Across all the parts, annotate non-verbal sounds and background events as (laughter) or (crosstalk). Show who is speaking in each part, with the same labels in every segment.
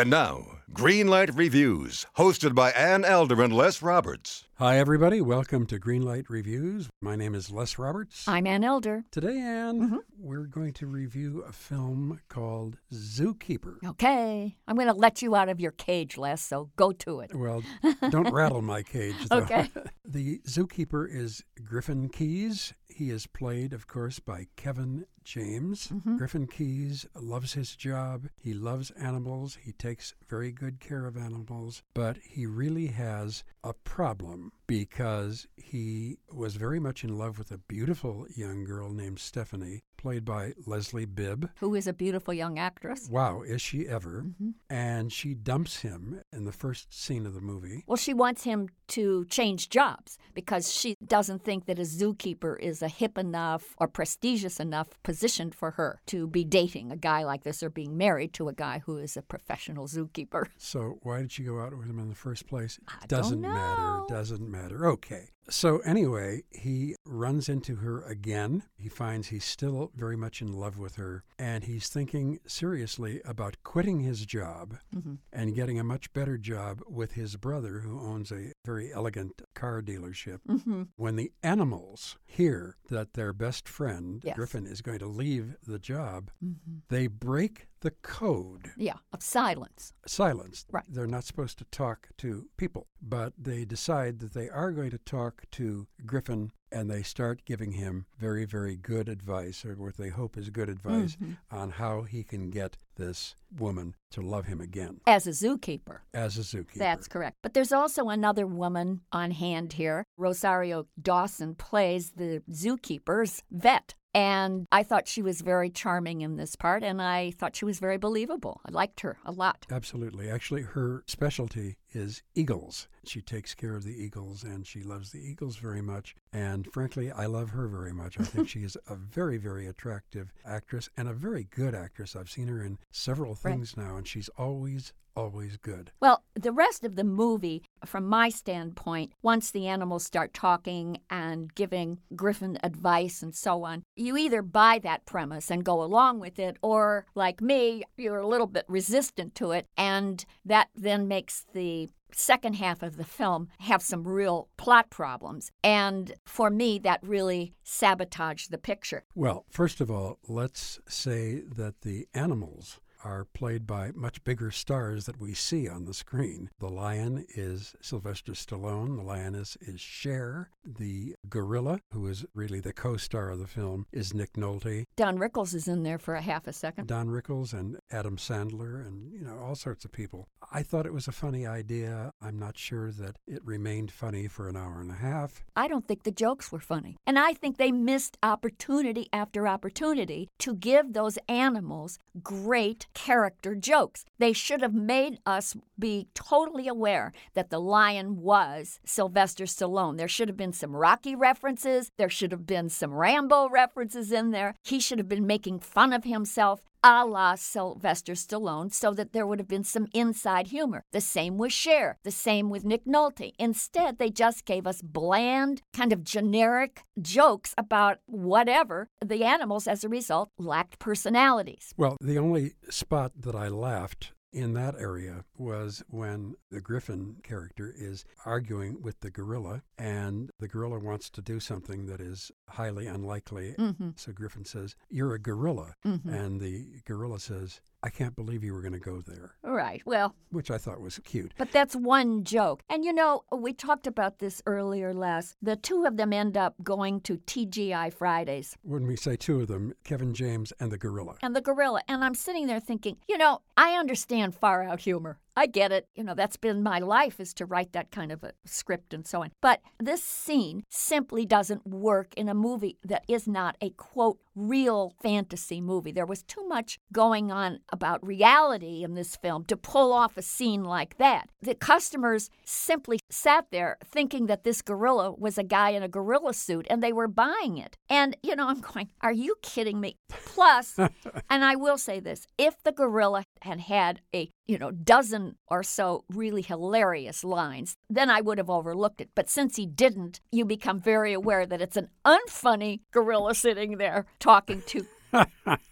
Speaker 1: And now, Greenlight Reviews, hosted by Ann Elder and Les Roberts.
Speaker 2: Hi, everybody. Welcome to Greenlight Reviews. My name is Les Roberts.
Speaker 3: I'm Ann Elder.
Speaker 2: Today, Ann, mm-hmm. we're going to review a film called Zookeeper.
Speaker 3: Okay, I'm going to let you out of your cage, Les, so go to it.
Speaker 2: Well, (laughs) don't rattle my cage, though.
Speaker 3: Okay. (laughs)
Speaker 2: the Zookeeper is Griffin Keys. He is played, of course, by Kevin James.
Speaker 3: Mm-hmm.
Speaker 2: Griffin Keys loves his job. He loves animals. He takes very good care of animals, but he really has a problem because he was very much in love with a beautiful young girl named Stephanie, played by Leslie Bibb.
Speaker 3: Who is a beautiful young actress?
Speaker 2: Wow, is she ever?
Speaker 3: Mm-hmm.
Speaker 2: And she dumps him in the first scene of the movie.
Speaker 3: Well, she wants him to change jobs because she doesn't think that a zookeeper is a hip enough or prestigious enough position for her to be dating a guy like this or being married to a guy who is a professional zookeeper.
Speaker 2: So why did she go out with him in the first place?
Speaker 3: I
Speaker 2: doesn't matter. Doesn't matter. Okay. So anyway, he runs into her again. He finds he's still very much in love with her, and he's thinking seriously about quitting his job
Speaker 3: Mhm.
Speaker 2: and getting a much better job with his brother, who owns a very elegant car dealership.
Speaker 3: Mm-hmm.
Speaker 2: When the animals hear that their best friend,
Speaker 3: Yes.
Speaker 2: Griffin, is going to leave the job,
Speaker 3: Mm-hmm.
Speaker 2: they break the code
Speaker 3: Yeah, of silence.
Speaker 2: silenced.
Speaker 3: Right.
Speaker 2: They're not supposed to talk to people, but they decide that they are going to talk to Griffin and they start giving him very, very good advice, or what they hope is good advice,
Speaker 3: Mhm.
Speaker 2: on how he can get this woman to love him again
Speaker 3: As a zookeeper.
Speaker 2: as a zookeeper.
Speaker 3: That's correct. But there's also another woman on hand here. Rosario Dawson plays the zookeeper's vet. And I thought she was very charming in this part, and I thought she was very believable. I liked her a lot.
Speaker 2: Absolutely. Actually, her specialty is eagles. She takes care of the eagles and she loves the eagles very much. And frankly, I love her very much. I think (laughs) she is a very, very attractive actress and a very good actress. I've seen her in several
Speaker 3: Right.
Speaker 2: things now, and she's always, always good.
Speaker 3: Well, the rest of the movie, from my standpoint, once the animals start talking and giving Griffin advice and so on, you either buy that premise and go along with it, or like me, you're a little bit resistant to it, and that then makes the second half of the film have some real plot problems. And for me, that really sabotaged the picture.
Speaker 2: Well, first of all, let's say that the animals are played by much bigger stars that we see on the screen. The lion is Sylvester Stallone, the lioness is Cher, the gorilla, who is really the co star of the film, is Nick Nolte,
Speaker 3: Don Rickles is in there for a half a second.
Speaker 2: Don Rickles, and Adam Sandler, and, you know, all sorts of people. I thought it was a funny idea. I'm not sure that it remained funny for an hour and a half.
Speaker 3: I don't think the jokes were funny. And I think they missed opportunity after opportunity to give those animals great character jokes. They should have made us be totally aware that the lion was Sylvester Stallone. There should have been some Rocky references, there should have been some Rambo references in there. He should have been making fun of himself a la Sylvester Stallone so that there would have been some inside humor. The same with Cher, the same with Nick Nolte. Instead, they just gave us bland, kind of generic jokes about whatever. The animals, as a result, lacked personalities.
Speaker 2: Well, the only spot that I laughed in that area was when the Griffin character is arguing with the gorilla, and the gorilla wants to do something that is highly unlikely.
Speaker 3: Mm-hmm.
Speaker 2: So Griffin says, You're a gorilla.
Speaker 3: Mm-hmm.
Speaker 2: And the gorilla says, I can't believe you were going to go there,
Speaker 3: Right. Well,
Speaker 2: which I thought was cute.
Speaker 3: But that's one joke. And you know, we talked about this earlier, Les. The two of them end up going to TGI Fridays
Speaker 2: When we say two of them, Kevin James and the gorilla.
Speaker 3: and the gorilla. And I'm sitting there thinking, you know, I understand far out humor. I get it. You know, that's been my life is to write that kind of a script and so on. But this scene simply doesn't work in a movie that is not a quote real fantasy movie. There was too much going on about reality in this film to pull off a scene like that. The customers simply sat there thinking that this gorilla was a guy in a gorilla suit and they were buying it. And, you know, (laughs) I'm going, are you kidding me? Plus, (laughs) and I will say this if the gorilla had had a, you know, dozen or so really hilarious lines, then I would have overlooked it. But since he didn't, you become very aware that it's an unfunny gorilla sitting there talking to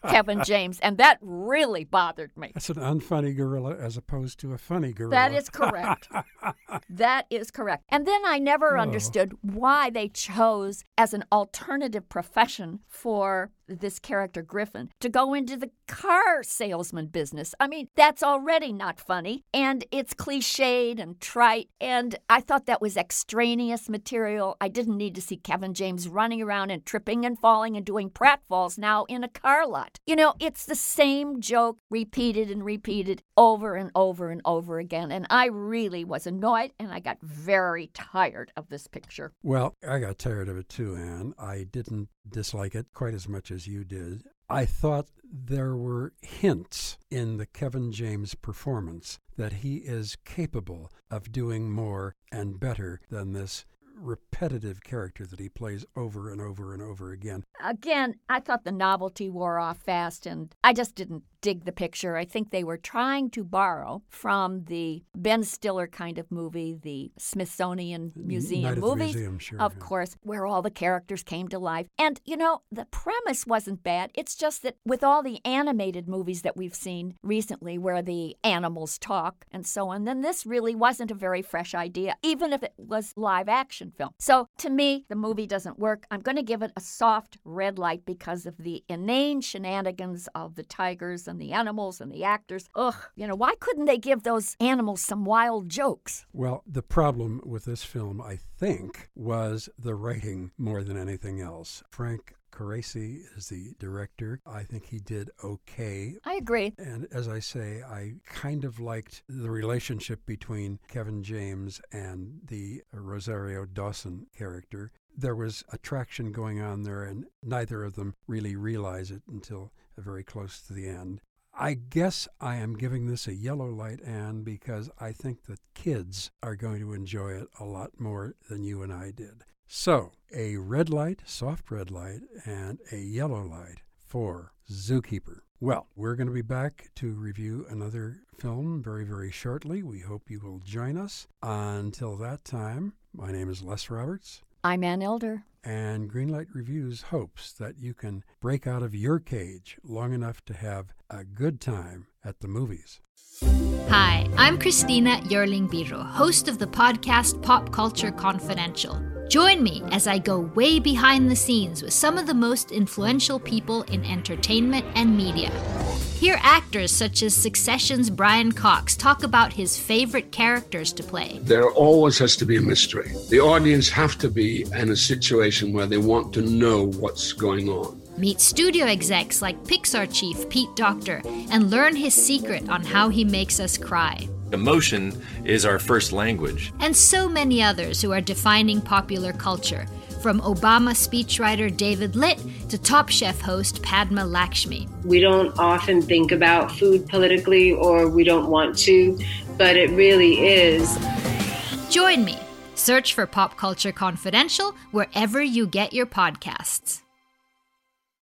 Speaker 3: Kevin James, and that really bothered me.
Speaker 2: That's an unfunny gorilla as opposed to a funny gorilla.
Speaker 3: That is correct. (laughs) that is correct. And then I never
Speaker 2: Oh.
Speaker 3: understood why they chose as an alternative profession for this character Griffin to go into the car salesman business. I mean, that's already not funny and it's cliched and trite and I thought that was extraneous material. I didn't need to see Kevin James running around and tripping and falling and doing pratfalls now in a car lot. You know, it's the same joke repeated and repeated over and over and over again and I really was annoyed and I got very tired of this picture.
Speaker 2: Well, I got tired of it too, Ann. I didn't dislike it quite as much as you did. I thought there were hints in the Kevin James performance that he is capable of doing more and better than this repetitive character that he plays over and over and over again.
Speaker 3: Again, I thought the novelty wore off fast and I just didn't dig the picture. I think they were trying to borrow from the Ben Stiller kind of movie, the Smithsonian Museum
Speaker 2: the. Museum, sure,
Speaker 3: of
Speaker 2: yeah.
Speaker 3: course, where all the characters came to life. And, you know, the premise wasn't bad. It's just that with all the animated movies that we've seen recently where the animals talk and so on, then this really wasn't a very fresh idea, even if it was live action film. So to me, the movie doesn't work. I'm going to give it a soft red light because of the inane shenanigans of the tigers and the animals and the actors. Ugh, you know, why couldn't they give those animals some wild jokes?
Speaker 2: Well, the problem with this film, I think, was the writing more than anything else. Frank Coraci is the director. I think he did okay.
Speaker 3: I agree.
Speaker 2: And as I say, I kind of liked the relationship between Kevin James and the Rosario Dawson character. There was attraction going on there, and neither of them really realize it until very close to the end. I guess I am giving this a yellow light, Ann, because I think that kids are going to enjoy it a lot more than you and I did. So, a red light, soft red light, and a yellow light for Zookeeper. Well, we're going to be back to review another film very, very shortly. We hope you will join us. Until that time, my name is Les Roberts,
Speaker 3: I'm Ann Elder.
Speaker 2: and Greenlight Reviews hopes that you can break out of your cage long enough to have a good time at the movies.
Speaker 4: Hi, I'm Christina Yerling Biro, host of the podcast Pop Culture Confidential. Join me as I go way behind the scenes with some of the most influential people in entertainment and media. Hear actors such as Succession's Brian Cox talk about his favorite characters to play.
Speaker 5: There always has to be a mystery. The audience have to be in a situation where they want to know what's going on.
Speaker 4: Meet studio execs like Pixar chief Pete Docter and learn his secret on how he makes us cry.
Speaker 6: Emotion is our first language.
Speaker 4: and so many others who are defining popular culture, from Obama speechwriter David Litt to Top Chef host Padma Lakshmi.
Speaker 7: We don't often think about food politically or we don't want to, but it really is.
Speaker 4: Join me. Search for Pop Culture Confidential wherever you get your podcasts.